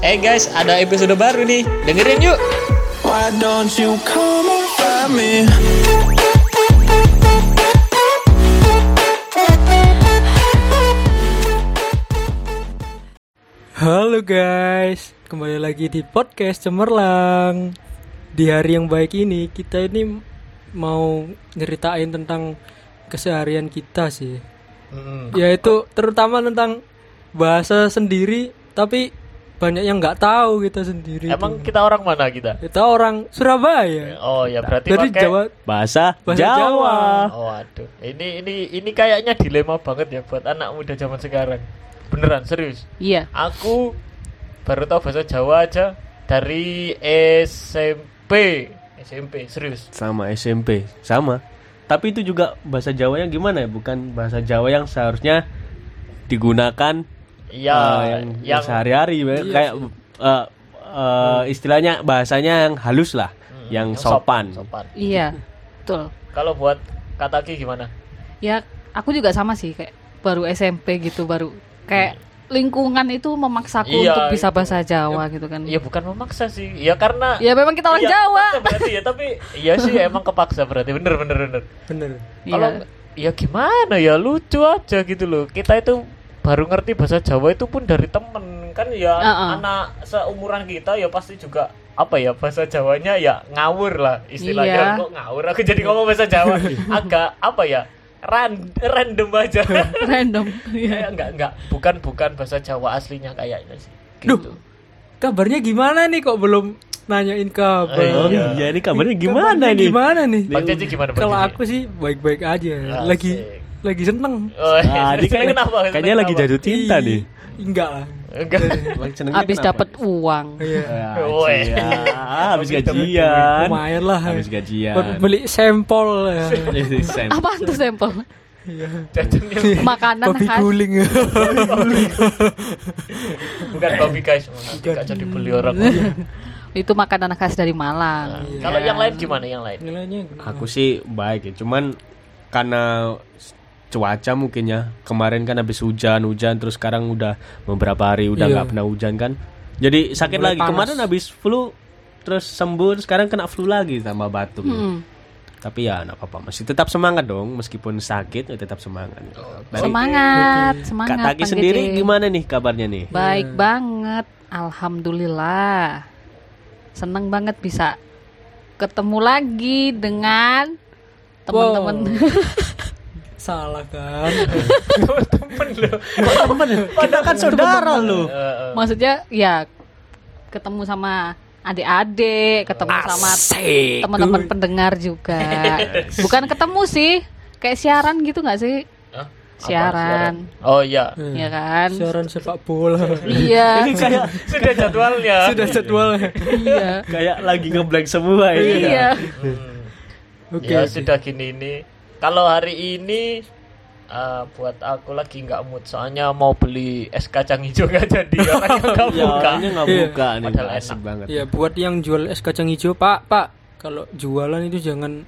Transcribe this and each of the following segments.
Eh guys, ada episode baru nih. Dengerin yuk. Why don't you come and find me? Halo guys, kembali lagi di podcast Cemerlang. Di hari yang baik ini kita ini mau nyeritain tentang keseharian kita sih. Yaitu terutama tentang bahasa sendiri, tapi banyak yang nggak tahu kita sendiri. Emang tuh. kita orang mana kita? kita orang Surabaya. Oh ya berarti Dari pakai Jawa bahasa, Bahasa Jawa. Jawa. Oh aduh. Ini ini ini kayaknya dilema banget ya buat anak muda zaman sekarang. Beneran serius. Iya. Aku baru tahu bahasa Jawa aja dari SMP. SMP serius. sama SMP sama tapi itu juga bahasa Jawa yang gimana ya bukan bahasa Jawa yang seharusnya digunakan Iya, eh, yang, yang sehari-hari ya. kayak eh, eh, istilahnya bahasanya yang halus lah yang, sopan, Sopan. Iya. Betul. Kalau buat Kataki gimana? Ya, aku juga sama sih kayak baru SMP gitu baru kayak lingkungan itu memaksaku Iya, untuk bisa itu. bahasa Jawa gitu kan. Ya bukan memaksa sih. Ya karena Ya memang kita orang Iya, Jawa. berarti ya, tapi iya sih emang kepaksa berarti. Bener bener bener. Bener. Kalau Iya. ya gimana ya lucu aja gitu loh. Kita itu baru ngerti bahasa Jawa itu pun dari temen kan ya Uh-uh. anak seumuran kita ya pasti juga apa ya bahasa Jawanya ya ngawur lah istilahnya Iya. kok ngawur aku jadi ngomong bahasa Jawa agak apa ya ran- random aja Random. Kayak enggak enggak bukan bukan bahasa Jawa aslinya kayaknya sih Duh. gitu. Kabarnya gimana nih kok belum nanyain kabar? Oh, iya. iya ini kabarnya gimana Kabarnya nih Gimana nih? Bang Cici gimana Kalau aku sih baik-baik aja. Asik. Lagi lagi seneng. Oh, Ah, ini seneng kayak- kenapa? kayaknya lagi jatuh cinta Ih, nih Enggak lah. enggak Habis dapat uang. Iya. Ah, Woi. ah, habis Habis gajian Lumayan lah. habis gajian Buat beli sampel ya. Apaan tuh sampel? jajannya Makanan Kopi khas. guling. bukan babi guys nanti gak jadi beli orang Itu makanan khas dari Malang. kalau yang lain gimana yang lain Nilainya Aku sih baik ya, cuman karena cuaca mungkin ya. Kemarin kan habis hujan-hujan terus sekarang udah beberapa hari udah Iya. nggak pernah hujan kan. Jadi sakit Mulai lagi. panas. Kemarin habis flu terus sembuh terus sekarang kena flu lagi tambah batuk. Hmm. Tapi ya enggak apa-apa. Masih tetap semangat dong meskipun sakit ya tetap semangat. Baik. Semangat, Kak semangat. Taki Bang sendiri Gede. gimana nih kabarnya nih? Baik banget, alhamdulillah. Seneng banget bisa ketemu lagi dengan teman-teman. salah kan. temen loh Kita kan saudara. Eh, Maksudnya ya ketemu sama adik-adik, ketemu sama teman-teman pendengar juga. Bukan ketemu sih, kayak siaran gitu nggak sih? Hah? Apa Siaran, oh iya ya kan? Siaran sepak bola. Iya, kayak sudah jadwalnya Sudah jadwalnya. iya, kayak lagi ngeblank semua ya. iya. Oke. ya oke. sudah gini ini kalau hari ini eh, buat aku lagi nggak mood soalnya mau beli es kacang hijau nggak jadi orangnya nggak Ya, buka orangnya nggak Iya. buka nih, Padahal enak. banget. Ya buat yang jual es kacang hijau, Pak, Pak. Kalau jualan itu jangan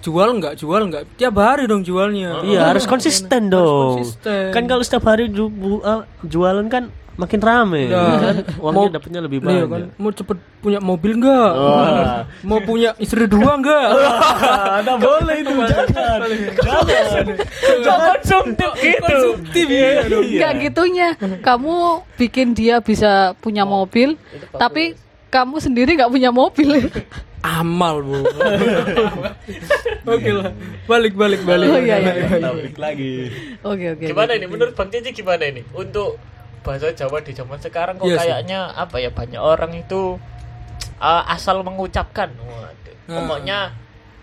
jual nggak jual nggak tiap hari dong jualnya. Iya harus konsisten dong. konsisten. Kan kalau setiap hari ju- uh, jualan kan makin rame. Ya. Kan uangnya Mau- dapatnya lebih Iya banyak. kan, mau cepet punya mobil nggak? Wah. Mau punya istri dua nggak? Ada boleh itu jangan. Jangan. Kok konsumtif gitu Konsumtif ya dong. Nggak gitunya. Kamu bikin dia bisa punya mobil, tapi kamu sendiri nggak punya mobil. Amal bu. Oke lah, balik balik balik. Oh, iya, iya, iya. Balik lagi. Oke oke. gimana ini menurut bang Cici gimana ini untuk bahasa Jawa di zaman sekarang kok Iya sih. kayaknya apa ya banyak orang itu eh, asal mengucapkan Waduh. Nah. pokoknya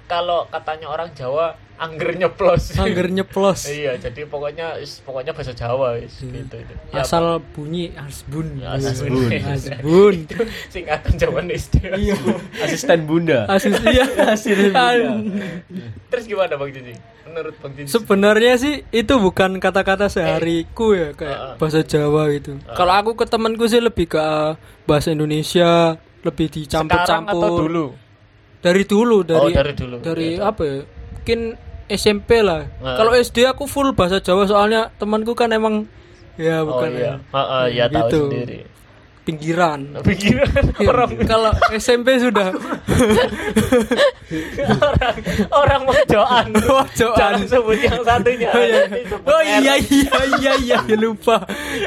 kalau katanya orang Jawa angger nyeplos Angger nyeplos. iya jadi pokoknya is- pokoknya bahasa Jawa is, gitu itu Ya, Asal bunyi asbun. Ya, asbun. Asbun. itu singkatan SD Iya. Asisten bunda. Asis iya. Asisten bunda. terus gimana bang Cici menurut bang Cici Sebenarnya sih itu bukan kata-kata sehariku ya kayak bahasa Jawa gitu. Kalau aku ke temanku sih lebih ke uh, bahasa Indonesia, lebih dicampur-campur. dulu Dari dulu dari oh dari dulu dari Iya. apa ya? Mungkin SMP lah. Kalau SD aku full bahasa Jawa soalnya temanku kan emang Ya Oh bukan. iya. Heeh, ya tahu Gitu. sendiri. Pinggiran. Pikiran Iya, orang Kalau SMP sudah orang orang mojoan. Mojoan. Jangan sebut yang satunya. Oh iya. Oh R. iya iya iya iya ya, lupa.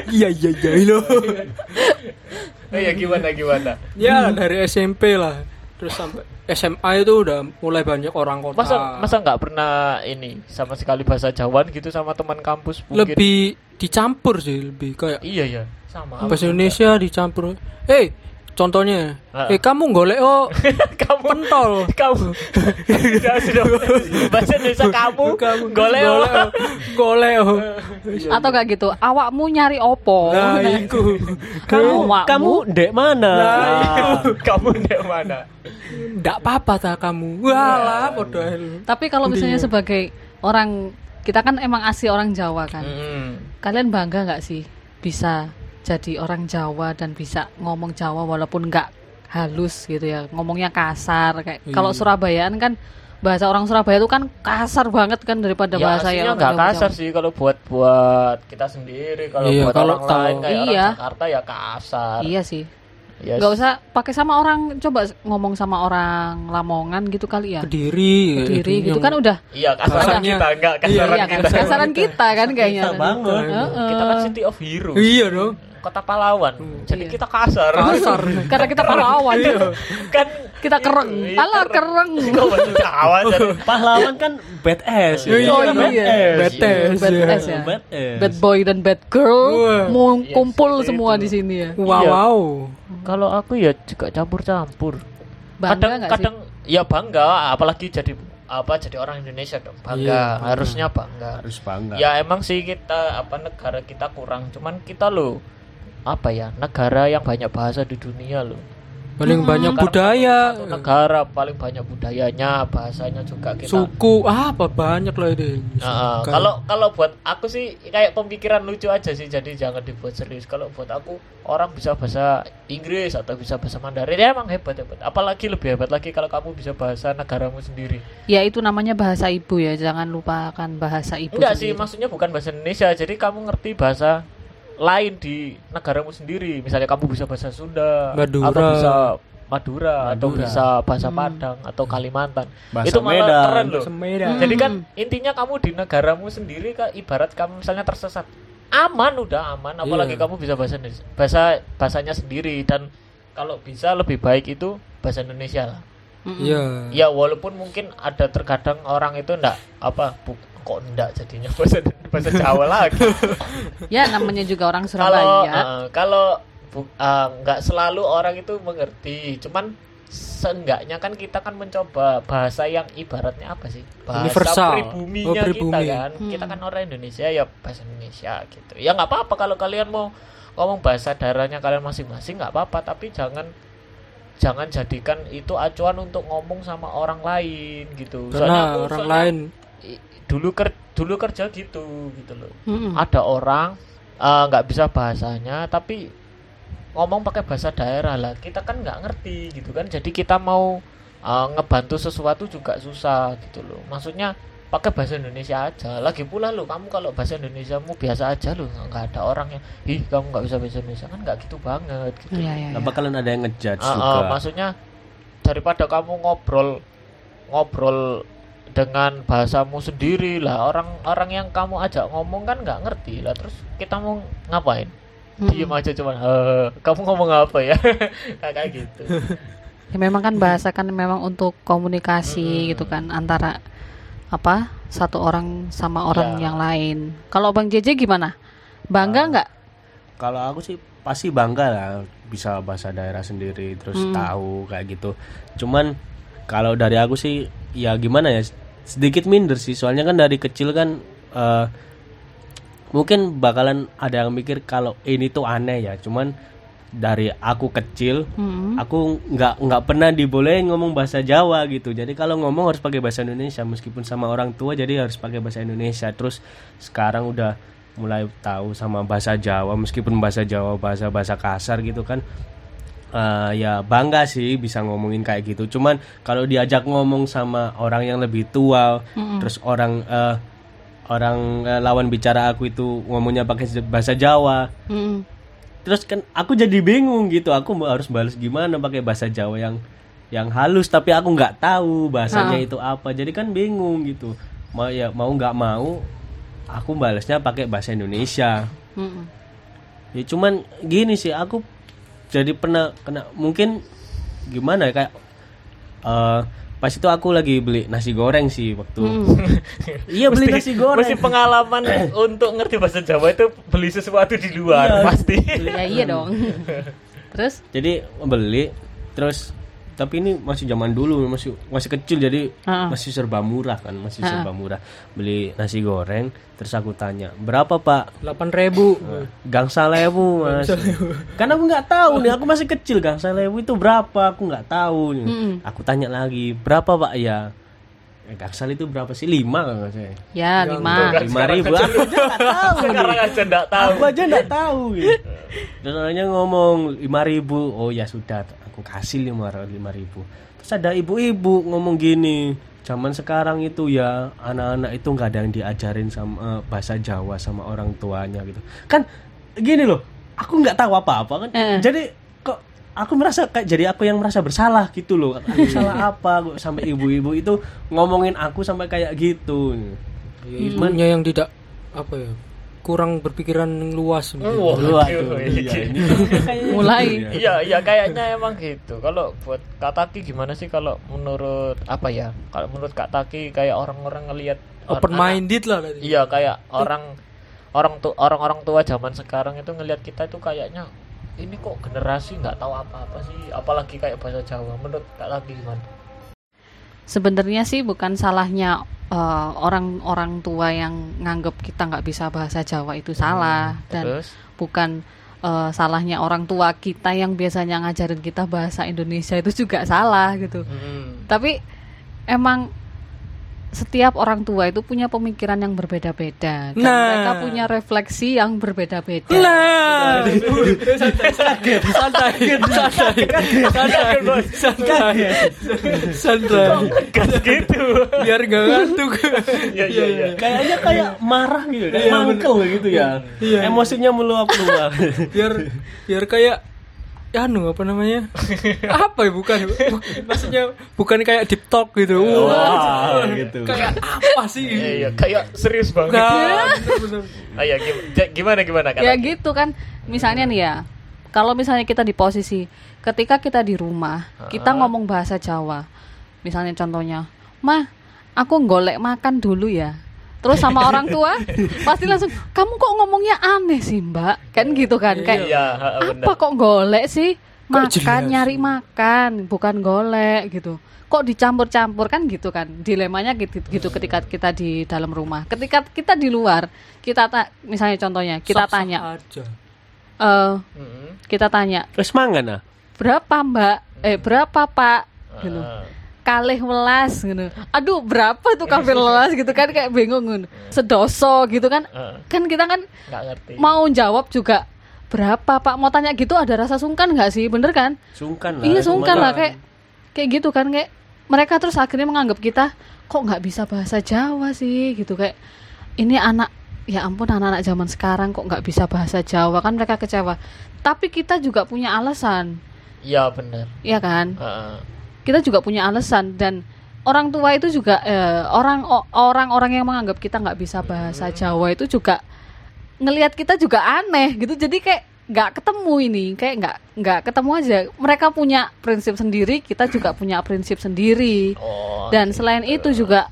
Iya iya iya lo. Oh iya gimana gimana? Ya dari SMP lah. Terus sampai SMA itu udah mulai banyak orang kota. Masa masa nggak pernah ini sama sekali bahasa Jawaan gitu sama teman kampus mungkin? lebih dicampur sih, lebih kayak Iya ya, sama. bahasa Indonesia dicampur. Eh, contohnya, Ah. eh kamu golek oh kamu pentol. kamu sudah sudah bahasa Indonesia kamu golek golek golek oh. Atau kayak gitu, awakmu nyari opo? Nah, iku. Kamu, Kamu dek mana? Ah, kamu di mana? Ndak apa-apa ta kamu. Walah, podo. Tapi kalau misalnya sebagai orang kita kan emang asli orang Jawa kan. Mm. Kalian bangga nggak sih bisa jadi orang Jawa dan bisa ngomong Jawa walaupun nggak halus gitu ya, ngomongnya kasar kayak Iya. kalau Surabayaan kan bahasa orang Surabaya itu kan kasar banget kan daripada Ya bahasa yang nggak orang kasar Jawa. sih kalau buat buat kita sendiri kalau Iya, buat kalau orang tahu. lain kayak Iya. orang Jakarta ya kasar. Iya sih. Ya, nggak usah pakai sama orang coba ngomong sama orang Lamongan gitu kali ya. Kediri. Kediri itu gitu yang- kan udah Iya kasaran kita enggak Iya, kasaran iya kan kita. kasaran kita kan kayaknya. Kita banget. Heeh. Kita kan city of heroes. Iya dong. Kota pahlawan. Jadi Iya. kita kasar. Kasar. Karena kita pahlawan. kan kita kereng. Iya, Alah kereng. Jadi Pahlawan kan badass. Iya, Oh, Kita iya. Betes. Bad ya. ass ya. Badass. Bad boy dan bad girl Wah. mau Iya, kumpul semua itu. di sini ya. Wow, Iya. wow. Kalau aku ya juga campur-campur. Bangga kadang kadang ya bangga apalagi jadi apa jadi orang Indonesia dong bangga Iya, harusnya bangga Harus bangga. ya emang sih kita apa negara kita kurang cuman kita loh apa ya negara yang banyak bahasa di dunia loh Paling banyak Sekarang budaya, negara paling banyak budayanya bahasanya juga kita suku, ah, apa banyak lah ini. Nah, kalau kalau buat aku sih kayak pemikiran lucu aja sih jadi jangan dibuat serius kalau buat aku orang bisa bahasa Inggris atau bisa bahasa Mandarin ya emang hebat hebat apalagi lebih hebat lagi kalau kamu bisa bahasa negaramu sendiri Ya itu namanya bahasa ibu ya. Jangan lupakan bahasa ibu. enggak sih sendiri. maksudnya bukan bahasa Indonesia jadi kamu ngerti bahasa lain di negaramu sendiri misalnya kamu bisa bahasa Sunda Madura. atau bisa Madura, atau Madura. bisa bahasa Padang atau Kalimantan Bahasa itu malah Medan. keren loh Semedan. Jadi kan intinya kamu di negaramu sendiri kan ibarat kamu misalnya tersesat aman udah aman apalagi Iya. kamu bisa bahasa Indonesia bahasa bahasanya sendiri dan kalau bisa lebih baik itu bahasa Indonesia lah. Mm-mm. Iya. Ya walaupun mungkin ada terkadang orang itu ndak apa bu, kok ndak jadinya bahasa bahasa Jawa lagi. Ya namanya juga orang Kalau Surabaya. eh, kalau bu- eh, nggak selalu orang itu mengerti, cuman seenggaknya kan kita kan mencoba bahasa yang ibaratnya apa sih bahasa Universal. pribuminya Oh, kita pribumi. kan Hmm. kita kan orang Indonesia ya bahasa Indonesia gitu ya nggak apa-apa kalau kalian mau ngomong bahasa daerahnya kalian masing-masing nggak apa-apa tapi jangan jangan jadikan itu acuan untuk ngomong sama orang lain gitu Soalnya Karena aku- orang soalnya lain dulu ker dulu kerja gitu gitu loh. Mm-mm. ada orang eh, nggak bisa bahasanya tapi ngomong pakai bahasa daerah lah. Kita kan nggak ngerti gitu kan. Jadi kita mau eh, ngebantu sesuatu juga susah gitu loh. Maksudnya pakai bahasa Indonesia aja. Lagi pula lo kamu kalau bahasa Indonesia mu biasa aja lo nggak ada orang yang ih kamu nggak bisa bahasa Indonesia. Kan nggak gitu banget gitu iya, Nah, iya. bakalan ada yang ngejudge ah, juga. maksudnya daripada kamu ngobrol ngobrol dengan bahasamu sendiri lah orang orang yang kamu ajak ngomong kan nggak ngerti lah terus kita mau ngapain Mm-mm. diem aja cuman "Eh, kamu ngomong apa ya kayak gitu Ya, memang kan bahasa kan memang untuk komunikasi Mm-mm. gitu kan antara apa satu orang sama orang Ya. yang lain. Kalau Bang JJ gimana? Bangga nggak? Kalau aku sih pasti bangga lah bisa bahasa daerah sendiri terus Hmm. tahu kayak gitu. Cuman kalau dari aku sih ya gimana ya sedikit minder sih. Soalnya kan dari kecil kan eh, mungkin bakalan ada yang mikir kalau ini tuh aneh ya. Cuman dari aku kecil Mm-mm. aku nggak nggak pernah dibolehin ngomong bahasa Jawa gitu. Jadi kalau ngomong harus pakai bahasa Indonesia. Meskipun sama orang tua jadi harus pakai bahasa Indonesia. Terus sekarang udah mulai tahu sama bahasa Jawa. Meskipun bahasa Jawa bahasa bahasa kasar gitu kan Eh, ya bangga sih bisa ngomongin kayak gitu cuman kalau diajak ngomong sama orang yang lebih tua Mm-mm. terus orang eh, orang eh, lawan bicara aku itu ngomongnya pakai bahasa Jawa Mm-mm. terus kan aku jadi bingung gitu aku harus balas gimana pakai bahasa Jawa yang yang halus tapi aku nggak tahu bahasanya itu apa jadi kan bingung gitu mau ya mau nggak mau aku balasnya pakai bahasa Indonesia Mm-mm. ya cuman gini sih aku jadi pernah kena mungkin gimana ya kayak eh pas itu aku lagi beli nasi goreng sih waktu. Iya beli nasi goreng. Mesti pengalaman untuk ngerti bahasa Jawa itu beli sesuatu di luar Iya. pasti. ya iya dong. Terus? Jadi beli terus tapi ini masih zaman dulu masih masih kecil jadi Ha-ha. masih serba murah kan masih Ha-ha. serba murah beli nasi goreng terus aku tanya berapa pak 8000 Gangsa lewu mas Karena aku nggak tahu nih Aku masih kecil Gangsa lewu itu berapa Aku nggak tahu nih. Mm-mm. Aku tanya lagi Berapa pak ya eh, Gangsal itu berapa sih Lima kan nggak saya ya lima Lima ribu Aku aja nggak tahu. Sekarang aja enggak tahu. Aku aja nggak tahu gitu. Terus orangnya ngomong lima ribu Oh ya sudah Aku kasih lima lima ribu Terus ada ibu-ibu ngomong gini Zaman sekarang itu ya anak-anak itu nggak ada yang diajarin sama eh, bahasa Jawa sama orang tuanya gitu. Kan gini loh, aku nggak tahu apa-apa kan. Eh. Jadi kok aku merasa kayak jadi aku yang merasa bersalah gitu loh. Aku salah apa kok sampai ibu-ibu itu ngomongin aku sampai kayak gitu. ya, ibunya yang tidak apa ya kurang berpikiran luas Waduh, iya ini kayak Mulai. gitu ya. Iya, iya kayaknya emang gitu. Kalau buat Kak Taki gimana sih kalau menurut apa ya? Kalau menurut Kak Taki kayak orang-orang ngelihat open minded lah tadi. Iya, kayak orang orang tuh orang-orang tua zaman sekarang itu ngelihat kita itu kayaknya ini kok generasi nggak tahu apa-apa sih, apalagi kayak bahasa Jawa. Menurut Kak Taki gimana? sebenarnya sih bukan salahnya eh, orang-orang tua yang nganggep kita nggak bisa bahasa Jawa itu salah dan Terus? bukan eh, salahnya orang tua kita yang biasanya ngajarin kita bahasa Indonesia itu juga salah gitu Hmm. tapi emang setiap orang tua itu punya pemikiran yang berbeda-beda. Dan Nah. mereka punya refleksi yang berbeda-beda. Nah, santai, santai, santai, santai, santai, santai, gitu. biar gak ngantuk. Iya, iya, iya. Kayaknya kayak marah gitu, kayak mangkel gitu ya. Iya. Emosinya meluap-luap. biar biar kayak ya anu apa namanya? Apa ya bukan? Bu- maksudnya bukan kayak deep talk gitu. Wah, Wah, gitu. kayak apa sih? Iya, iya, kayak serius banget. nah. Ah, iya, gim- ja- gimana gimana Kak? ya gitu kan. Misalnya nih ya kalau misalnya kita di posisi ketika kita di rumah kita ngomong bahasa Jawa. Misalnya contohnya mah aku golek makan dulu ya terus sama orang tua pasti langsung kamu kok ngomongnya aneh sih mbak kan gitu kan kayak Iya, ha, ha, benar. apa kok golek sih makan nyari makan bukan golek gitu kok dicampur-campur kan gitu kan dilemanya gitu, gitu ketika kita di dalam rumah ketika kita di luar kita ta- misalnya contohnya kita Sah-sah tanya aja. eh Mm-mm. kita tanya Terus mangan ah. berapa mbak eh berapa pak gitu Ah. Kalih welas gitu aduh berapa tuh kalih welas gitu kan? Kayak bingung gitu. sedoso gitu kan? Kan kita kan nggak ngerti. mau jawab juga berapa pak? Mau tanya gitu ada rasa sungkan nggak sih? Bener kan? Sungkan lah. iya sungkan lah. kayak kayak gitu kan? Kayak mereka terus akhirnya menganggap kita kok nggak bisa bahasa Jawa sih? Gitu kayak ini anak ya ampun anak-anak zaman sekarang kok nggak bisa bahasa Jawa? Kan mereka kecewa. Tapi kita juga punya alasan. Iya benar. ya kan? Ah. Kita juga punya alasan dan orang tua itu juga eh, orang orang-orang yang menganggap kita nggak bisa bahasa Jawa itu juga ngelihat kita juga aneh gitu jadi kayak nggak ketemu ini kayak nggak nggak ketemu aja mereka punya prinsip sendiri kita juga punya prinsip sendiri Oh. dan selain itu juga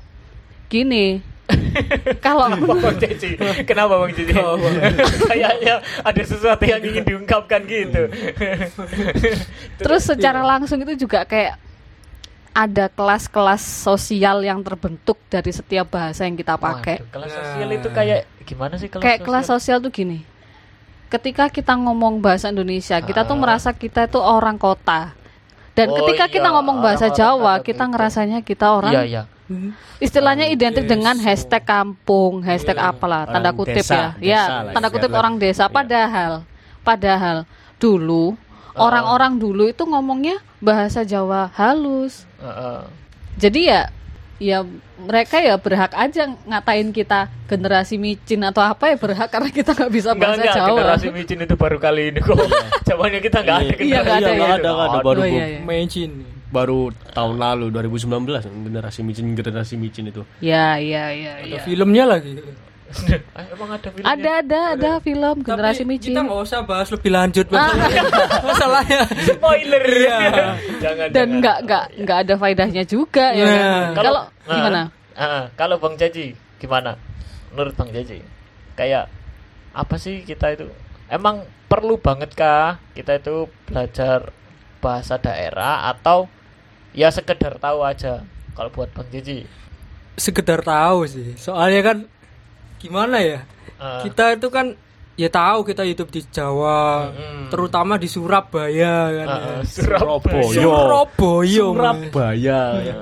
gini kalau Bang Cici, kenapa Bang Cici? Kayaknya ada sesuatu yang ingin diungkapkan gitu. terus secara langsung itu juga kayak ada kelas-kelas sosial yang terbentuk dari setiap bahasa yang kita pakai Waduh, kelas sosial itu kayak gimana sih kelas kayak sosial? kelas sosial tuh gini ketika kita ngomong bahasa Indonesia kita tuh Ah. merasa kita itu orang kota dan Oh ketika iya, kita ngomong bahasa orang-orang Jawa kita gitu. ngerasanya kita orang Iya, iya. istilahnya identik dengan desa. hashtag kampung hashtag apalah tanda Orang kutip desa, ya desa ya lah tanda kutip orang desa Iya. padahal padahal dulu Orang-orang dulu itu ngomongnya bahasa Jawa halus Heeh. jadi ya ya mereka ya berhak aja ngatain kita generasi micin atau apa ya berhak karena kita nggak bisa Enggak, bahasa enggak, Jawa. generasi micin itu baru kali ini kok. Zamannya kita enggak ada Iya, nggak ada Iya, ya. nggak ada, nggak ada. Baru Oh, iya, iya. Imagine. baru tahun lalu 2019 generasi micin generasi micin itu. Ya, iya, iya, Ada iya. filmnya lagi. Ah, Emang ada filmnya? Ada, ada, ada film generasi Tapi micin. Kita nggak usah bahas lebih lanjut masalahnya. masalahnya. spoiler. Iya. jangan Dan jangan. nggak nggak nggak ada faedahnya juga ya. Nah. kan? Kalau Ah, gimana? ah, kalau Bang Jaji gimana? Menurut Bang Jaji kayak apa sih kita itu? Emang perlu banget kah kita itu belajar bahasa daerah atau ya sekedar tahu aja kalau buat Bang Jaji? Sekedar tahu sih. Soalnya kan gimana ya? Ah. Kita itu kan ya tahu kita hidup di Jawa, terutama di Surabaya kan. Ah, Surabaya. Surabaya. Surabaya.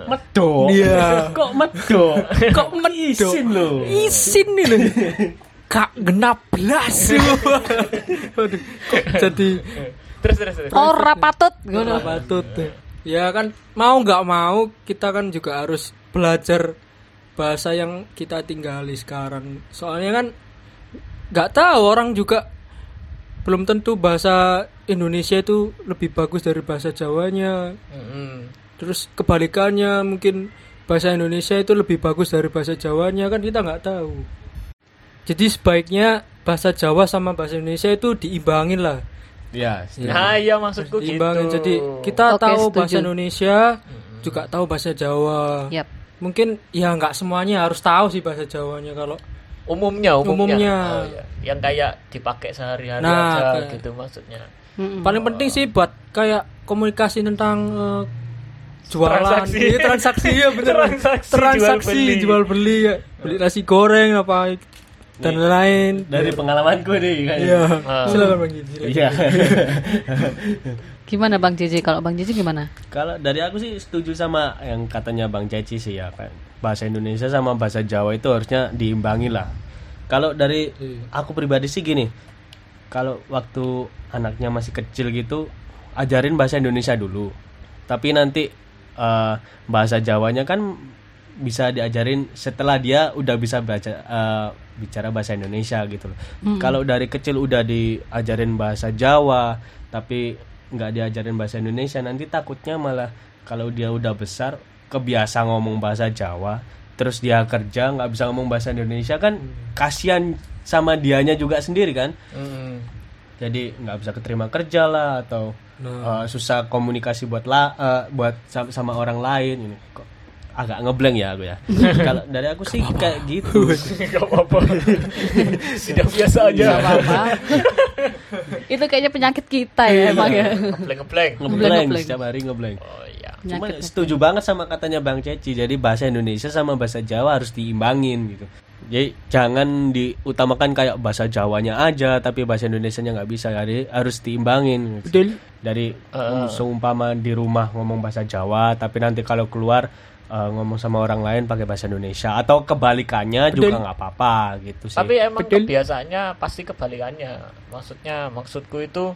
Medo. Iya. Kok medo? Kok medo? Isin loh. Isin nih loh. Kak genap belas. Waduh, kok jadi Terus terus terus. Ora patut ngono. patut. Ya kan mau nggak mau kita kan juga harus belajar bahasa yang kita tinggali sekarang. Soalnya kan nggak tahu orang juga belum tentu bahasa Indonesia itu lebih bagus dari bahasa Jawanya. Mm-mm. Terus kebalikannya mungkin bahasa Indonesia itu lebih bagus dari bahasa Jawanya kan kita nggak tahu. Jadi sebaiknya bahasa Jawa sama bahasa Indonesia itu diimbangin lah. Ya, Nah, iya maksudku gitu. Diimbangin. Jadi kita Oke, tahu setuju. bahasa Indonesia juga tahu bahasa Jawa. Yap. Mungkin ya nggak semuanya harus tahu sih bahasa Jawanya kalau umumnya umumnya, Umumnya. Oh, iya. yang kayak dipakai sehari-hari Nah, aja kayak- gitu maksudnya Mm-mm. paling penting sih buat kayak komunikasi tentang eh, jualan, Transaksi. Iya, transaksi ya bener. Transaksi, transaksi jual beli. jual beli ya. beli nasi goreng apa dan lain. dari pengalamanku nih kan. Iya. Ah. Silakan Bang Gigi. Iya. Gimana Bang JJ? Kalau Bang JJ gimana? Kalau dari aku sih setuju sama yang katanya Bang Ceci sih ya kan. Bahasa Indonesia sama bahasa Jawa itu harusnya diimbangi lah. Kalau dari aku pribadi sih gini. Kalau waktu anaknya masih kecil gitu ajarin bahasa Indonesia dulu. Tapi nanti eh, bahasa Jawanya kan bisa diajarin setelah dia udah bisa baca eh, bicara bahasa Indonesia gitu loh. Kalau dari kecil udah diajarin bahasa Jawa tapi nggak diajarin bahasa Indonesia nanti takutnya malah kalau dia udah besar kebiasa ngomong bahasa Jawa terus dia kerja nggak bisa ngomong bahasa Indonesia kan kasihan sama dianya juga sendiri kan? Mm. jadi nggak bisa keterima kerja lah atau eh, susah komunikasi buat la eh, buat sama, sama orang lain ini. Kok agak ngeblank ya aku ya kalau dari aku sih kayak gitu Gak apa-apa sudah biasa aja apa Itu kayaknya penyakit kita ya emang ya. ngebleng ngebleng ngeblank ngeblank. setiap hari ngeblank oh iya Cuma Penyakit setuju banget sama katanya Bang Ceci. Jadi bahasa Indonesia sama bahasa Jawa harus diimbangin gitu. Jadi jangan diutamakan kayak bahasa Jawanya aja tapi bahasa Indonesianya nggak bisa. Jadi harus diimbangin. gitu. Betul. Dari um, seumpama di rumah ngomong bahasa Jawa tapi nanti kalau keluar uh, ngomong sama orang lain pakai bahasa Indonesia atau kebalikannya juga nggak apa-apa gitu sih. tapi emang Betul. kebiasaannya pasti kebalikannya maksudnya maksudku itu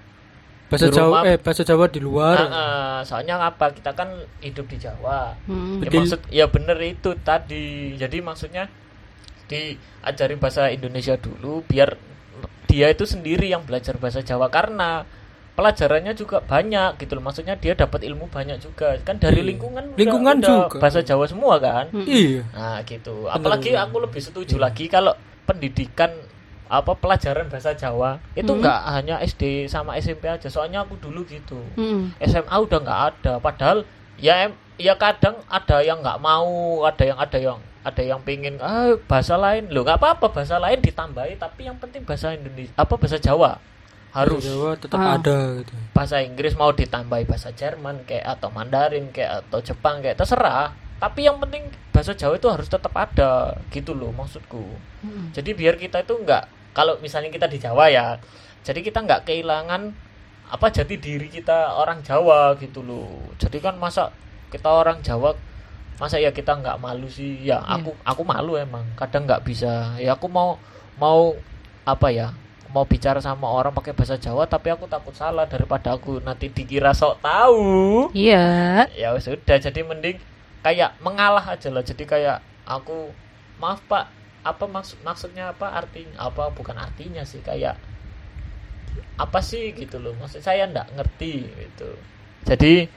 Bahasa Jawa eh bahasa Jawa di luar. Ah, ah, soalnya apa kita kan hidup di Jawa Hmm. ya, Betul. maksud ya bener itu tadi jadi maksudnya diajarin bahasa Indonesia dulu biar dia itu sendiri yang belajar bahasa Jawa karena pelajarannya juga banyak gitu loh. Maksudnya dia dapat ilmu banyak juga. Kan dari Iya. lingkungan udah- Lingkungan udah juga. bahasa Jawa semua kan? Iya. nah gitu. Apalagi aku lebih setuju lagi kalau pendidikan apa pelajaran bahasa Jawa itu Hmm. enggak hanya SD sama SMP aja. Soalnya aku dulu gitu. Mm-mm. SMA udah nggak ada. Padahal ya em- ya kadang ada yang nggak mau ada yang ada yang ada yang pengen ah bahasa lain. Lo nggak apa-apa bahasa lain ditambahi tapi yang penting bahasa Indonesia apa bahasa Jawa harus. Bahasa Jawa tetap Ah. ada gitu. bahasa Inggris mau ditambahi bahasa Jerman kayak atau Mandarin kayak atau Jepang kayak terserah. Tapi yang penting bahasa Jawa itu harus tetap ada gitu loh maksudku. Mm-mm. jadi biar kita itu nggak kalau misalnya kita di Jawa ya jadi kita nggak kehilangan apa jati diri kita orang Jawa gitu loh. Jadi kan masa kita orang Jawa masa ya kita nggak malu sih? Ya aku aku malu emang. Kadang nggak bisa. Ya aku mau mau apa ya mau bicara sama orang pakai bahasa Jawa tapi aku takut salah daripada aku nanti dikira sok tahu. Iya. ya sudah jadi mending kayak mengalah aja lah. Jadi kayak aku maaf pak apa maksud maksudnya apa artinya apa bukan artinya sih kayak apa sih gitu loh. Maksud saya ndak ngerti gitu. Jadi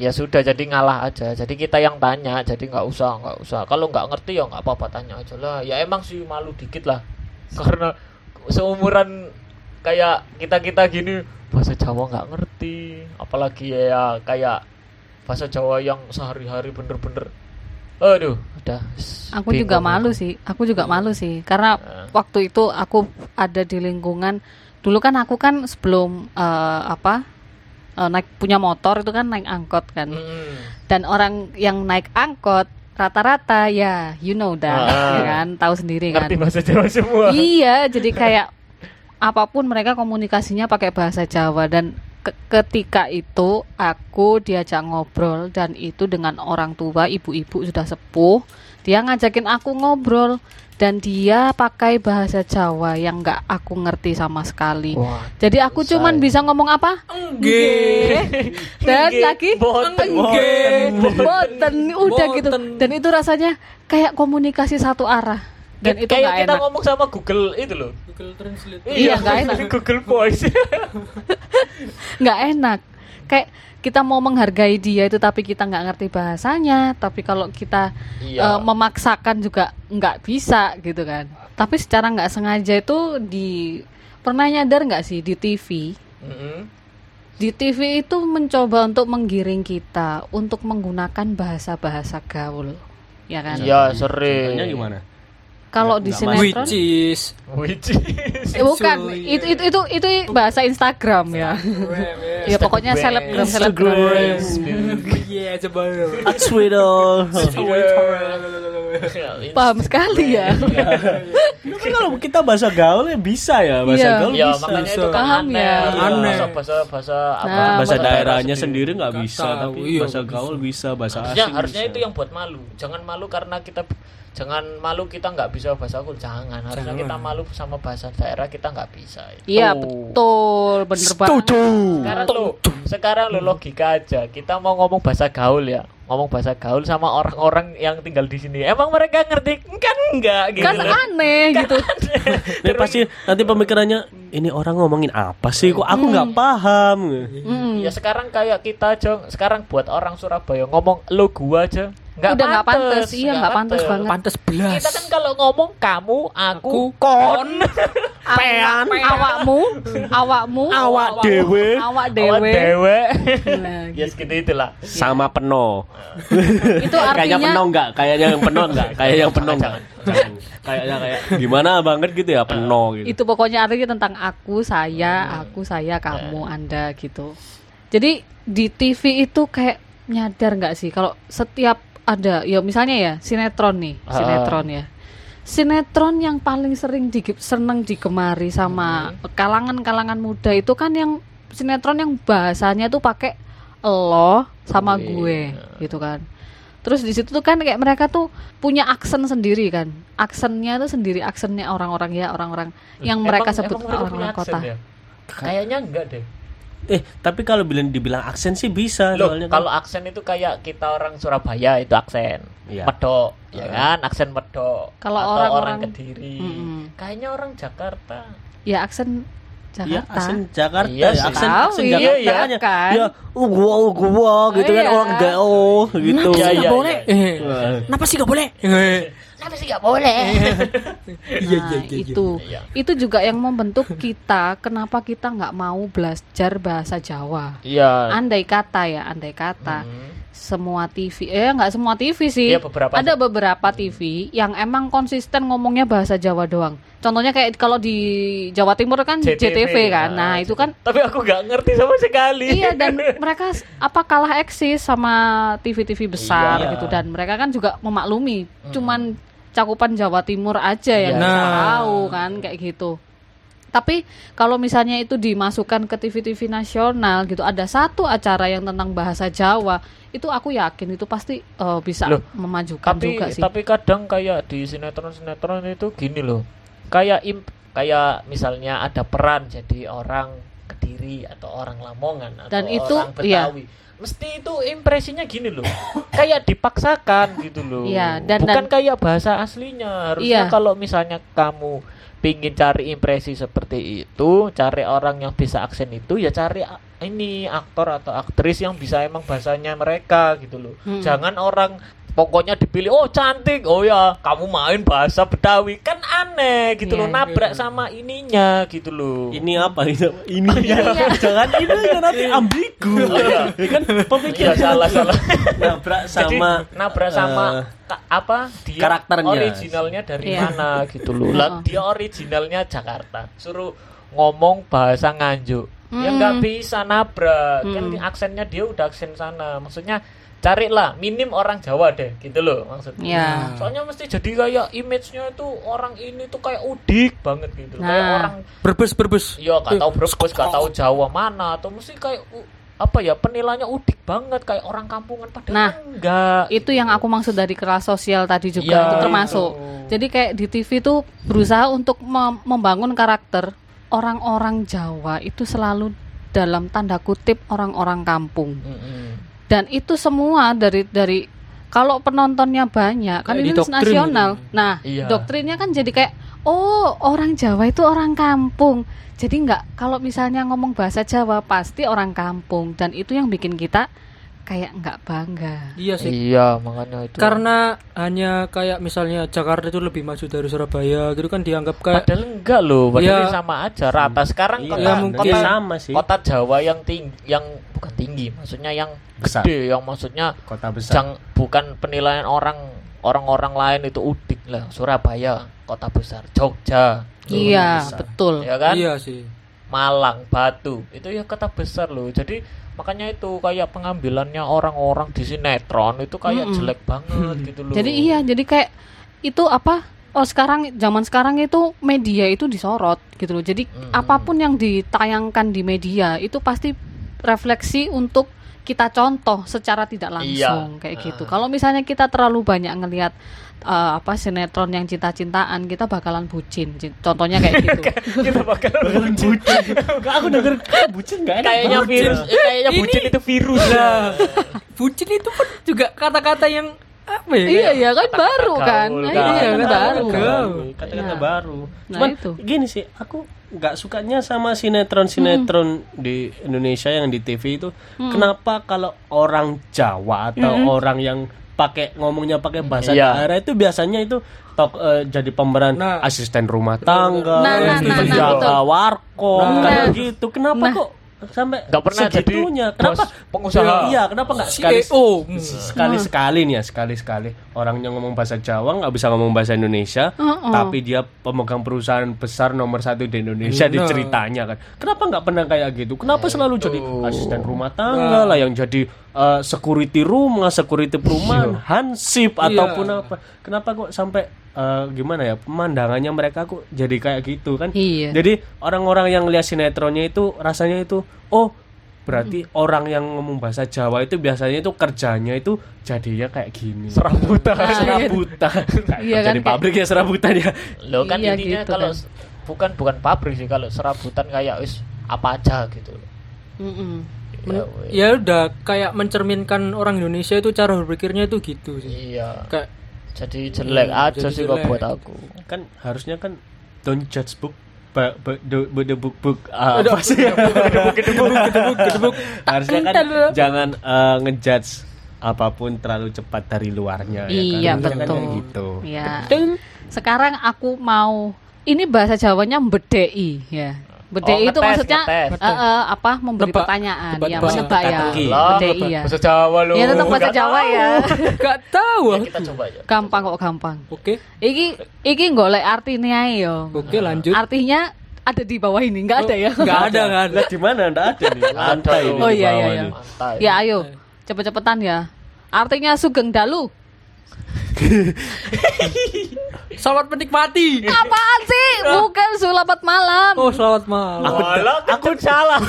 ya sudah jadi ngalah aja. Jadi kita yang tanya jadi nggak usah nggak usah. Kalau nggak ngerti ya nggak apa-apa tanya aja lah. Ya emang sih malu dikit lah. Karena seumuran kayak kita kita gini bahasa Jawa nggak ngerti apalagi ya kayak bahasa Jawa yang sehari-hari bener-bener aduh udah Aku juga malu aku. sih. Aku juga malu sih karena Nah. waktu itu aku ada di lingkungan dulu kan aku kan sebelum eh, apa eh, naik punya motor itu kan naik angkot kan. Mm. Dan orang yang naik angkot rata-rata ya you know that Ah. ya kan, tahu sendiri kan. ngerti bahasa Jawa semua Iya, jadi kayak apa pun mereka komunikasinya pakai bahasa Jawa dan ke- ketika itu aku diajak ngobrol dan itu dengan orang tua, ibu-ibu sudah sepuh, dia ngajakin aku ngobrol dan dia pakai bahasa Jawa yang nggak aku ngerti sama sekali. Wah, Jadi aku cuman bisa ngomong apa? Nggih. Dan Nggih, lagi boten, boten. boten, udah gitu. Dan itu rasanya kayak komunikasi satu arah. Dan itu kayak kita enak. ngomong sama Google itu loh Google Translate. Iya, nggak enak. Google Voice nggak enak kayak kita mau menghargai dia itu tapi kita nggak ngerti bahasanya tapi kalau kita Iya. eh, memaksakan juga nggak bisa gitu kan tapi secara nggak sengaja itu di pernah nyadar nggak sih di TV Mm-mm. di TV itu mencoba untuk menggiring kita untuk menggunakan bahasa-bahasa gaul ya kan Iya Contohnya sering gimana? Kalau di Nggak masuk. sinetron Which is Which eh, bukan itu itu itu itu bahasa Instagram ya ya pokoknya selebgram selebgram Iya, coba. Twitter. paham sekali ya Tapi kalau kita bahasa gaul ya bisa ya bahasa Iya. gaul Ya bisa. makanya itu kan Paham aneh. ya. Aneh. Bahasa bahasa apa? Nah, bahasa daerahnya sendiri nggak bisa tapi iya, bahasa gaul bisa bahasa asing harusnya bisa. itu yang buat malu. Jangan malu karena kita jangan malu kita nggak bisa bahasa gaul. Jangan. Harusnya Jangan. kita malu sama bahasa daerah kita nggak bisa. Iya Tuh. betul, bener banget. Sekarang lo, sekarang lo logika aja. Kita mau ngomong bahasa gaul ya, ngomong bahasa gaul sama orang-orang yang tinggal di sini. Emang mereka ngerti? Kan enggak gitu. Kan aneh gitu. Ini pasti nanti pemikirannya ini orang ngomongin apa sih kok aku nggak Hmm. paham. Mm. Ya sekarang kayak kita aja, sekarang buat orang Surabaya ngomong lo gua aja. Nggak Udah nggak pantes, iya, nggak pantes. banget. Pantes belas. Kita kan kalau ngomong kamu, aku, Aku, kon, Pean, awakmu, awakmu, Awak dewe. awak awak dewe. dewe. Nah, ya segitu itulah. sama peno. itu Kayaknya artinya peno enggak? Kayaknya yang peno enggak? Kayak yang peno enggak? Jangan, Kayaknya kayak gimana banget gitu ya peno gitu. itu pokoknya artinya tentang aku, saya, aku, saya, kamu, anda gitu. Jadi di TV itu kayak nyadar nggak sih kalau setiap ada ya misalnya ya sinetron nih, Ah. sinetron ya. Sinetron yang paling sering di, seneng digemari sama kalangan-kalangan muda itu kan yang sinetron yang bahasanya tuh pakai lo sama Gue. gue gitu kan. Terus di situ tuh kan kayak mereka tuh punya aksen sendiri kan. Aksennya tuh sendiri aksennya orang-orang ya orang-orang yang mereka Emang- sebut orang-orang kota. ya? Kayaknya enggak deh. Eh, tapi kalau bilang dibilang aksen sih bisa Loh, soalnya kan- kalau aksen itu kayak kita orang Surabaya itu aksen. Iya. Medok, ya kan? Aksen medok. Kalau Atau orang-orang- orang Kediri. Mm-mm. Kayaknya orang Jakarta. Ya aksen Iya, Jakarta. aksen Jakarta Iya ya, sih. aksen, aksen iya, Jakarta iya kan ya. kan? Ya, uh, gua uh, gua gitu kan iya. orang GO gitu. Iya, iya, iya. Eh, kenapa sih gak boleh? Kenapa sih nggak boleh? Iya, Nah, iya, iya, iya. itu Iya. itu juga yang membentuk kita kenapa kita nggak mau belajar bahasa Jawa. Iya. Andai kata ya, andai kata Hmm. semua TV, eh nggak semua TV sih. Iya, beberapa Ada beberapa TV yang emang konsisten ngomongnya bahasa Jawa doang. Contohnya kayak kalau di Jawa Timur kan JTV, kan. Nah, itu kan Tapi aku nggak ngerti sama sekali. iya dan mereka apa kalah eksis sama TV-TV besar Iya. gitu dan mereka kan juga memaklumi cuman cakupan Jawa Timur aja yang Iya. Nah. tahu kan kayak gitu tapi kalau misalnya itu dimasukkan ke TV-TV nasional gitu ada satu acara yang tentang bahasa Jawa itu aku yakin itu pasti eh, bisa Loh, memajukan tapi juga sih tapi kadang kayak di sinetron-sinetron itu gini loh. Kayak imp, kayak misalnya ada peran jadi orang Kediri atau orang Lamongan atau Dan itu, orang iya. Betawi mesti itu impresinya gini loh kayak dipaksakan gitu loh Iya, dan- bukan dan- kayak bahasa aslinya harusnya Iya. kalau misalnya kamu pingin cari impresi seperti itu cari orang yang bisa aksen itu ya cari ini aktor atau aktris yang bisa emang bahasanya mereka gitu loh Hmm. jangan orang pokoknya dipilih oh cantik oh ya kamu main bahasa Betawi kan aneh gitu Iya, loh nabrak sama ininya gitu loh Ini apa itu? Ini Iya. jangan ini kan nanti ambigu. Iya. Ya kan Iya pemikiran salah salah nabrak Jadi sama nabrak sama ka- apa dia karakternya. originalnya dari Iya. mana gitu loh lah Heeh. dia originalnya Jakarta suruh ngomong bahasa Nganjuk ya Mm. nggak bisa nabrak kan Mm. aksennya dia udah aksen sana maksudnya carilah minim orang Jawa deh gitu loh maksudnya Ya. soalnya mesti jadi kayak image-nya itu orang ini tuh kayak udik banget gitu kayak Nah. orang Berbes berbes. Iya, gak tahu Brebes, gak tahu Jawa mana atau mesti kayak apa ya penilaiannya udik banget kayak orang kampungan padahal Nah, enggak. Itu yang aku maksud dari kelas sosial tadi juga Iya, itu termasuk. itu. Jadi kayak di TV tuh berusaha untuk mem- membangun karakter orang-orang Jawa itu selalu dalam tanda kutip orang-orang kampung. Mm-mm. Dan itu semua dari dari kalau penontonnya banyak kan Kayak ini nasional. gitu. Nah, Iya. doktrinnya kan jadi kayak oh, orang Jawa itu orang kampung. Jadi nggak kalau misalnya ngomong bahasa Jawa pasti orang kampung dan itu yang bikin kita kayak nggak bangga. Iya sih. Iya, makanya itu. Karena hanya kayak misalnya Jakarta itu lebih maju dari Surabaya gitu kan dianggap kayak padahal enggak loh, padahal Iya. sama aja rata. Sekarang Iya, kota, ya mungkin kota, sama sih. kota Jawa yang tinggi yang bukan tinggi, maksudnya yang Besar. gede, yang maksudnya kota besar. jang, bukan penilaian orang orang-orang lain itu udik lah. Surabaya, kota besar, Jogja, Iya, besar. betul. ya kan? iya sih. Malang, Batu, itu ya kota besar loh. Jadi makanya itu kayak pengambilannya orang-orang di sinetron itu kayak Mm-mm. jelek banget gitu loh. Jadi iya, jadi kayak itu apa? Oh sekarang zaman sekarang itu media itu disorot gitu loh. Jadi Mm-mm. apa pun yang ditayangkan di media itu pasti refleksi untuk kita contoh secara tidak langsung Iya. kayak gitu. Ah. Kalau misalnya kita terlalu banyak ngelihat eh, apa sinetron yang cinta-cintaan, kita bakalan bucin. Ci- Contohnya kayak gitu. kita bakal bucin. Enggak aku denger "Ah, bucin enggak enak. kayaknya Bucin. virus, eh, kayaknya bucin itu virus lah. Bucin itu pun juga kata-kata yang apa ya? iya iya kan baru kan. gaul, Nah, iya kan baru. Gaul. Kata-kata Iya. baru. Nah, Cuman itu. gini sih, aku nggak sukanya sama sinetron-sinetron di Indonesia yang di TV itu. Kenapa kalau orang Jawa atau orang yang pakai ngomongnya pakai bahasa Iya. daerah itu biasanya itu tok eh, jadi pemeran Nah. asisten rumah tangga, Nah, nah, nah, penjaga nah, warkop Nah. kayak gitu. Kenapa Nah. kok sampai Nggak pernah jadi segitunya? Kenapa bos pengusaha. Iya, kenapa nggak sekali CEO. sekali sekali nih ya sekali sekali orangnya ngomong bahasa Jawa nggak bisa ngomong bahasa Indonesia Heeh. tapi dia pemegang perusahaan besar nomor satu di Indonesia Nah. diceritanya kan kenapa nggak pernah kayak gitu kenapa selalu jadi asisten rumah tangga Nah. lah yang jadi uh, security rumah security perumahan hansip Iya. ataupun apa kenapa kok sampai uh, gimana ya pemandangannya mereka kok jadi kayak gitu kan Iya. jadi orang-orang yang lihat sinetronnya itu rasanya itu oh berarti orang yang ngomong bahasa Jawa itu biasanya itu kerjanya itu jadinya kayak gini. Serabutan. Serabutan. Iya kan, Jadi kayak- pabrik ya serabutan ya. Lo kan Iya, intinya gitu kalau kan. s- bukan bukan pabrik sih kalau serabutan kayak wis apa aja gitu. Mm-mm. Ya, weh. Ya udah kayak mencerminkan orang Indonesia itu cara berpikirnya itu gitu sih. Iya. Kayak Jadi jelek Hmm, aja jadi sih kok buat aku. Kan harusnya kan don't judge book ba, ba, the, the book book ah, apa sih? harusnya kan jangan eh, ngejudge apa pun terlalu cepat dari luarnya Iya, ya kan? Harusnya kan betul. kayak gitu. Ya. Sekarang aku mau ini bahasa Jawanya bedei ya. Bedei Oh, itu ngetes, maksudnya ngetes. eh, eh, apa memberi Nebak. pertanyaan ya Tebak-tebak. menebak ya. Bedei ya. Bahasa Jawa lo. Ya tetap bahasa Jawa ya. Gak tahu. Ya, kita coba aja. Gampang kok gampang. Oke, Iki iki golek artinya ae yo. oke lanjut. Artinya ada di bawah ini, enggak ada ya? Gak ada, gak ada. Di mana? Nggak ada nih. Lantai ini Oh iya iya iya. Ya ayo, cepet-cepetan ya. Artinya sugeng dalu. Selamat menikmati. Apaan sih? Bukan sulapat malam. Oh, selamat malam. Aku aku salah.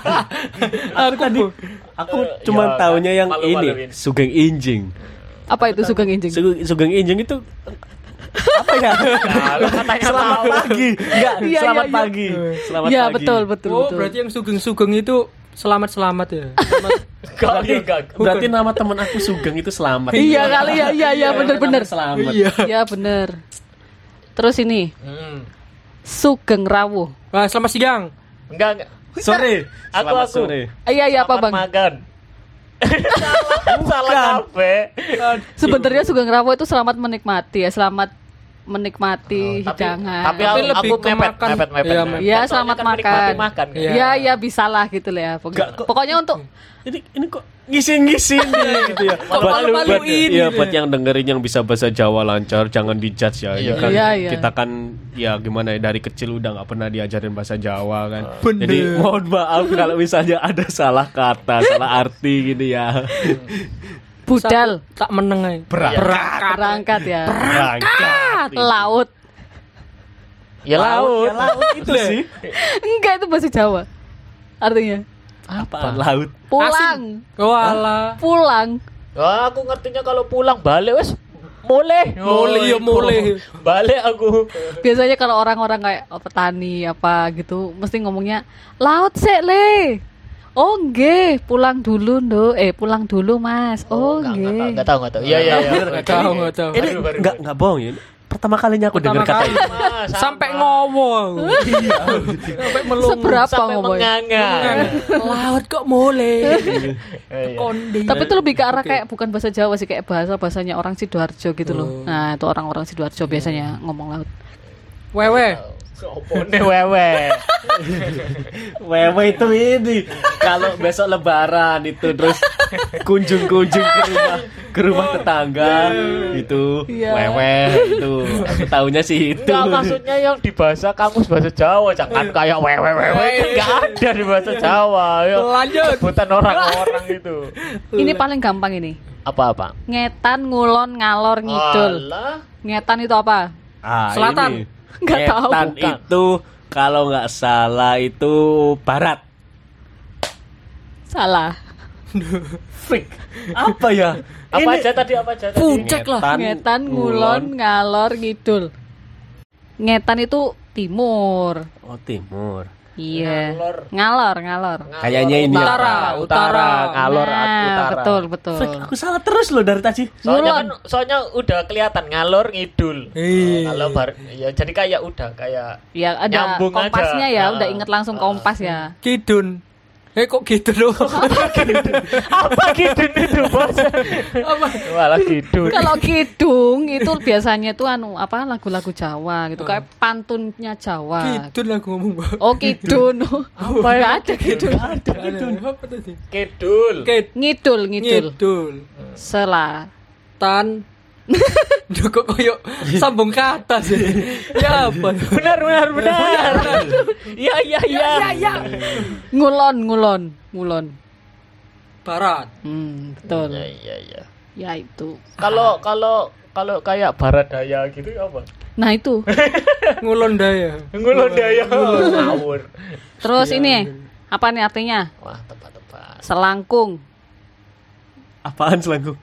Aku tadi aku cuma ya, taunya yang malu-maluin. ini Sugeng Injing. Apa itu sugeng injing? Sugeng, Sugeng Injing itu apa ya Kalau katanya selamat tahu. pagi enggak Iya, selamat iya. pagi selamat Iya pagi betul betul Oh, betul. berarti yang sugeng-sugeng itu selamat-selamat ya. Enggak, enggak, enggak. berarti nama teman aku Sugeng itu selamat Iya kali ya iya iya bener bener. selamat Iya. Iya bener. Terus ini Hmm. Sugeng Rawuh. Wah, selamat siang. Enggak, enggak. sore Aku, selamat aku. sore Iya iya apa Selamat bang? makan. salah, salah kafe. Sebenarnya Sugeng Rawuh itu selamat menikmati ya selamat menikmati Oh, tapi- hidangan. Tapi, Tapi aku, lebih aku ke mepet, makan. mepet, mepet, Iya, mepet. Iya, Soalnya selamat kan makan. makan kan? Iya. Iya iya bisa lah gitu lah ya. Pokoknya, Enggak, kok- pokoknya untuk ini ini kok ngisin-ngisin dia gitu ya. Kok buat, malu-maluin buat- iya, gitu buat ya? yang dengerin yang bisa bahasa Jawa lancar, jangan dijudge ya. Iya. kan Iya, iya. kita kan ya gimana ya dari kecil udah nggak pernah diajarin bahasa Jawa kan. Bener. Jadi mohon maaf kalau misalnya ada salah kata, salah arti gitu ya. budal Tak meneng aja. Berangkat. berangkat ya. Berangkat. Laut. Ya laut. Ya, laut itu sih. Enggak itu bahasa Jawa. Artinya Apa? Laut. pulang. Oh, alah. Pulang. Wah, aku ngertinya kalau pulang balik wes mulai. Mulai, iya, mulai. Balik aku. Biasanya kalau orang-orang kayak oh, petani apa gitu mesti ngomongnya laut sih le. Oh nggih, pulang dulu ndo. Eh pulang dulu Mas. Oh enggak, enggak, nggih. enggak tahu, enggak tahu. Iya, iya, iya. Nggak tahu, nggak tahu. Ini nggak nggak bohong ya. Pertama kalinya aku dengar kata itu. Sampai ngowo. Iya. Sampai melung. Seberapa sampai ngomongnya? menganga. Laut kok boleh. Iya. Kondi. Tapi itu lebih ke arah kayak bukan bahasa Jawa sih kayak bahasa bahasanya orang sidoarjo gitu loh. Nah itu orang-orang sidoarjo biasanya ngomong laut. Wewe. Sopone wewe. Wewe itu ini kalau besok lebaran itu terus kunjung-kunjung ke rumah ke rumah tetangga itu Iya. wewe itu aku tahunya sih itu Enggak maksudnya yang di bahasa kamus bahasa Jawa jangan kayak wewe wewe enggak ada di bahasa Jawa. Ya, Lanjut. Sebutan orang-orang itu. Ini paling gampang ini. Apa-apa? Ngetan, ngulon, ngalor, ngidul. Alah. Ngetan itu apa? Ah, Selatan. ini. Nggak tahu, Ngetan bukan. itu kalau nggak salah itu barat Salah. Freak apa ya Apa Ini- aja tadi apa aja? Puncak lah. Ngetan, Ngetan, ngulon, ngalor, ngidul. Ngetan itu timur. oh timur Iya. Ngalor. Ngalor, ngalor. Kayaknya ini ya. Utara, utara, utara. ngalor Nah, utara. betul, betul. Freak, aku salah terus loh dari tadi Soalnya Ngulon. kan soalnya udah kelihatan ngalor ngidul. Iya. Kalau bar ya jadi kayak udah kayak Ya ada Nyambung kompasnya aja. ya, Ah. udah inget langsung kompas ya. Kidun. Eh kok gitu dong? apa kidun itu bos? Malah kidun. Kalau kidung itu biasanya tuh anu apa lagu-lagu Jawa gitu kayak pantunnya Jawa. Kidun lah gua ngomong. Bang. Oh kidun. Apa ya? ada kidun. Ada kidun. Apa tadi? Kidul. Kid. Ngidul, ngidul. Ngidul. Selatan. Duh kok koyo sambung kata sih. Ya apa? Benar benar benar. Iya iya iya. Ngulon, ngulon, ngulon. Barat. Hmm, betul. Iya iya iya. Ya itu. Kalau kalau kalau kayak barat daya gitu apa? Nah itu. Ngulon daya. Ngulon daya. Ngawur. Terus ini apa nih artinya? Wah tepat tepat. Selangkung. apaan selangkung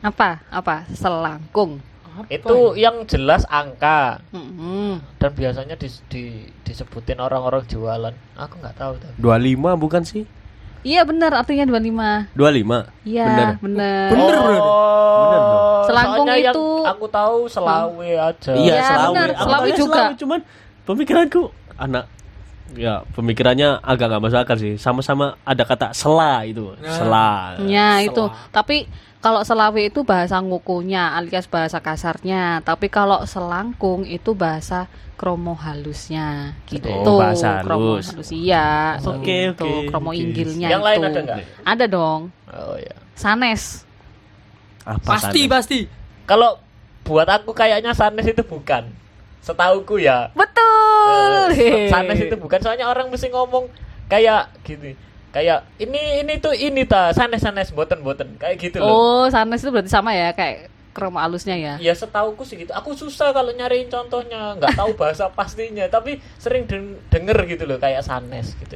Apa? Apa? Selangkung. Itu yang jelas angka Mm-mm. dan biasanya di, di- disebutin orang-orang jualan. Aku nggak tahu tuh. 25 bukan sih Iya benar artinya 25. 25 Iya, benar. Bener, oh, bro. Selangkung soalnya yang itu- aku tahu selawe aja. Iya, Iya, selawi. benar, taunya juga. selawi, cuman pemikiranku anak ya pemikirannya agak nggak masuk akal sih. Sama-sama ada kata sela itu, sela. Ya itu. Tapi kalau selawe itu bahasa ngukunya alias bahasa kasarnya. Tapi kalau selangkung itu bahasa kromo halusnya gitu. Oh, bahasa kromo halus. halus iya. Oke, gitu. oke, Kromo oke. inggilnya Yang itu. lain ada nggak? Ada dong. Oh ya. Sanes. Apa Pasti sana? pasti. Kalau buat aku kayaknya sanes itu bukan. Setauku ya. Betul. Eh, sanes itu bukan soalnya orang mesti ngomong kayak gini. Kayak ini ini tuh ini ta sanes sanes boten boten kayak gitu loh. Oh, sanes itu berarti sama ya kayak kromo halusnya ya. Ya setauku sih gitu. Aku susah kalau nyariin contohnya, nggak tahu bahasa pastinya, tapi sering den- denger gitu loh kayak sanes gitu.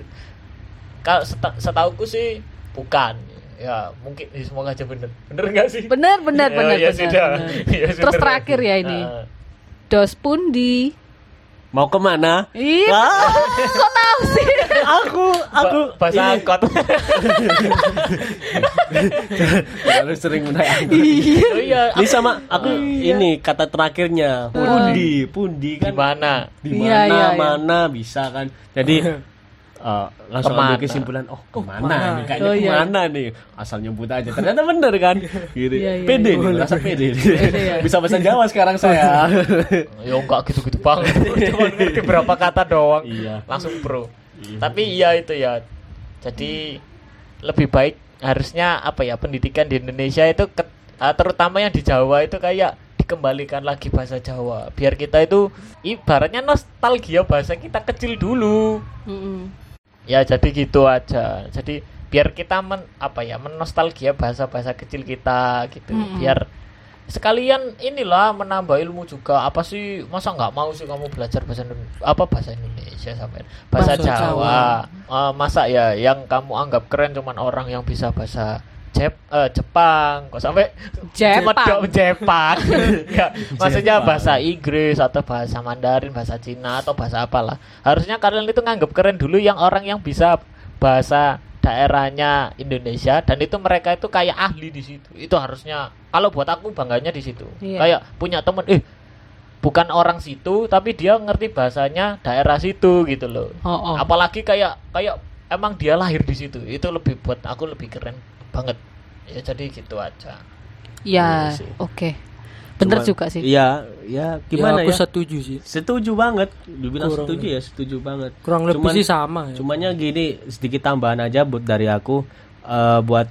Kalau seta- setauku sih bukan. ya mungkin ya, semoga aja bener bener nggak sih Bener, bener, Ya, bener, ya bener, sudah. bener. Ya Terus terakhir ya ini. Nah, Dos pundi. Mau ke mana? Ih, Ah, kok tahu sih? aku aku ba- bahasa angkot. Harus sering menaik angkot. oh iya Ini sama aku ini kata terakhirnya. Pundi pundi kan. Di Iya, mana iya, iya. mana bisa kan. Jadi eh, langsung ambil kesimpulan oh ke mana ke mana? nih? Kayaknya Oh, iya. ke mana nih? Asal nyebut aja. Ternyata bener kan? Gitu. Iya, iya, pede iya. nih merasa pede ya. bisa bahasa Jawa sekarang saya. Ya enggak gitu-gitu banget. Cuma ngerti berapa kata doang. Iya. langsung pro tapi iya itu ya. Jadi lebih baik harusnya apa ya pendidikan di Indonesia itu ke- ah, terutama yang di Jawa itu kayak dikembalikan lagi bahasa Jawa. Biar kita itu ibaratnya nostalgia bahasa kita kecil dulu. Mm-mm. Ya jadi gitu aja. Jadi biar kita men apa ya menostalgia bahasa-bahasa kecil kita gitu. Mm-mm. biar sekalian inilah menambah ilmu juga. Apa sih masa nggak mau sih kamu belajar bahasa Indon- apa bahasa Indonesia sampai bahasa, Bahasa Jawa, Eh, masa ya yang kamu anggap keren cuman orang yang bisa bahasa Jep, eh, Jepang kok sampai Jepang. Jepang ya maksudnya Jepang. bahasa Inggris atau bahasa Mandarin bahasa Cina atau bahasa apalah harusnya kalian itu nganggap keren dulu yang orang yang bisa bahasa daerahnya Indonesia dan itu mereka itu kayak ahli di situ itu harusnya kalau buat aku bangganya di situ Iya. kayak punya temen eh bukan orang situ tapi dia ngerti bahasanya daerah situ gitu loh Oh, oh. apalagi kayak kayak emang dia lahir di situ itu lebih buat aku lebih keren banget. Ya jadi gitu aja. Ya, Iya oke. Bener Cuman- juga sih. iya ya gimana ya, aku ya, setuju sih. setuju banget. Dibilang Kurang setuju ya setuju banget. Kurang lebih Cuman- sih sama ya. Cumanya gini sedikit tambahan aja buat dari aku. Eh, buat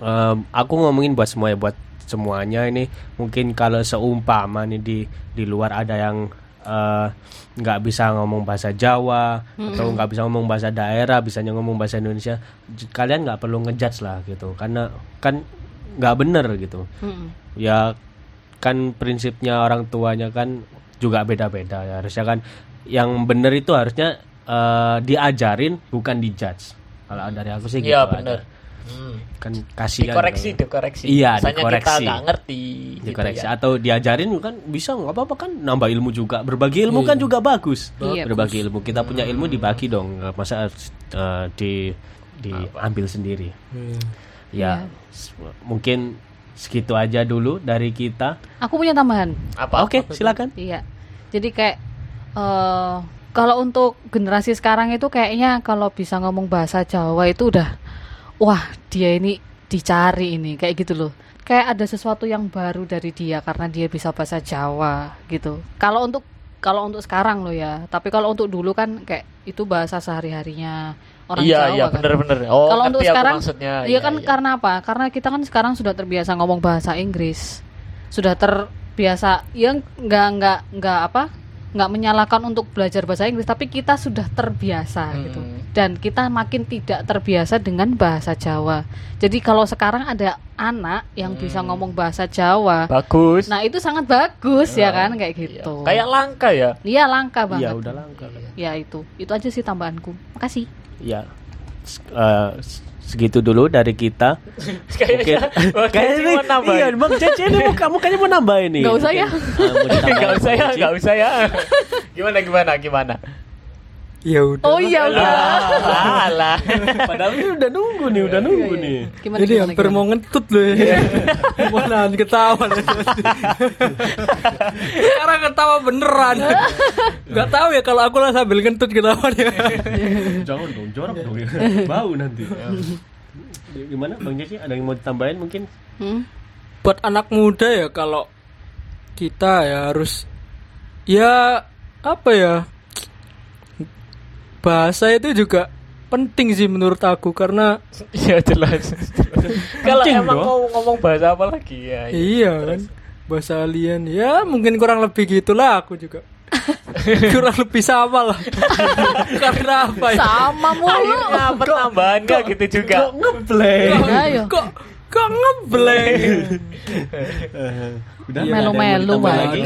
em, aku ngomongin buat semuanya buat semuanya ini. Mungkin kalau seumpama nih di di luar ada yang eh, nggak bisa ngomong bahasa Jawa atau nggak bisa ngomong bahasa daerah bisanya ngomong bahasa Indonesia j- kalian nggak perlu ngejudge lah gitu. Karena kan nggak bener gitu. Mm-mm. ya kan prinsipnya orang tuanya kan juga beda-beda. Ya harusnya kan yang bener itu harusnya eh, diajarin bukan dijudge. Kalau dari aku sih gitu iya aja. Hmm. kan kasihan dikoreksi gitu. dikoreksi. Iya, Misalnya kita dikoreksi. nggak ngerti dikoreksi. gitu ya. atau diajarin kan bisa nggak apa-apa kan? Nambah ilmu juga. Berbagi ilmu kan juga bagus. Iya, berbagi ilmu. Kita punya ilmu dibagi dong. Masa eh, di diambil sendiri. Hmm. ya s- mungkin segitu aja dulu dari kita. Aku punya tambahan. apa? Oke silakan. Iya. Jadi kayak eh kalau untuk generasi sekarang itu kayaknya kalau bisa ngomong bahasa Jawa itu udah wah, dia ini dicari ini kayak gitu loh. Kayak ada sesuatu yang baru dari dia karena dia bisa bahasa Jawa gitu. Kalau untuk kalau untuk sekarang loh ya, tapi kalau untuk dulu kan kayak itu bahasa sehari-harinya orang iya Jawa iya kan. bener-bener oh Kalau untuk sekarang, maksudnya Iya kan karena apa? Karena kita kan sekarang sudah terbiasa ngomong bahasa Inggris, sudah terbiasa, ya nggak nggak nggak apa? nggak menyalahkan untuk belajar bahasa Inggris, tapi kita sudah terbiasa Hmm. gitu, dan kita makin tidak terbiasa dengan bahasa Jawa. Jadi kalau sekarang ada anak yang bisa Hmm. ngomong bahasa Jawa, bagus nah itu sangat bagus ya Oh, kan kayak Iya. gitu. kayak langka ya Iya langka iya banget. udah langka Ya itu, itu aja sih tambahanku. Makasih. ya eh, s- segitu dulu dari kita kayaknya mau nambahin. iya bang Cece ini muka mukanya mau nambah ini Nggak usah ya. Mau ditambahin nggak usah ya nggak usah ya gimana gimana gimana Ya udah. Oh iya udah. alah padahal ini udah nunggu nih udah nunggu nih Gimana, Jadi gimana, hampir gimana? mau ngentut loh ya. Mana ketawa. Sekarang ketawa beneran. Gak tahu ya kalau aku lah sambil ngentut ketawa dia. jangan dong jorok dong ya bau nanti gimana bang Cece ada yang mau ditambahin mungkin Hmm? Buat anak muda ya kalau kita ya harus ya apa ya bahasa itu juga penting sih menurut aku karena ya jelas kalau emang dong. mau ngomong bahasa apa lagi? Ya Iya kan? Bahasa alien. Ya mungkin kurang lebih gitulah aku juga. Kurang lebih sama lah. Karena apa ya? Sama mulu. akhirnya penambahan nggak gitu juga? kok ngeplay Ayo. kok kok ngebleng? Udah Iya, melu-melu lagi?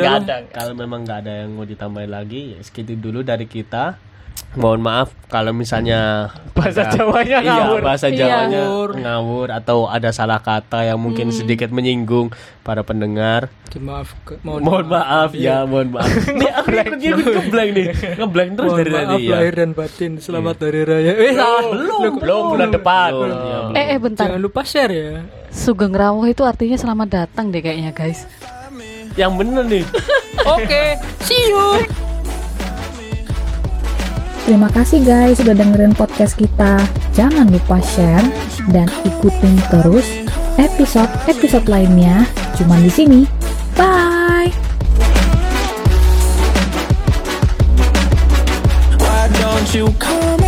Kalau memang nggak ada yang mau ditambahin lagi ya segitu dulu dari kita mohon maaf kalau misalnya Bahasa ada- Jawanya iya, ngawur. bahasa Iya. Jawanya ngawur atau ada salah kata yang mungkin sedikit menyinggung para pendengar Maaf, mohon, maaf ya mohon maaf ini aku ikut ikut ngeblank nih ngeblank terus Mohon dari maaf tadi ya lahir dan batin. Selamat hari raya. Eh, salah. belum belum bulan depan Belum, ya, belum. Eh, eh bentar. Jangan lupa share ya. Sugeng Rawuh itu artinya selamat datang deh kayaknya, guys. yang bener nih Oke, see you. Terima kasih guys sudah dengerin podcast kita. Jangan lupa share dan ikutin terus episode-episode lainnya cuma di sini. Bye. You come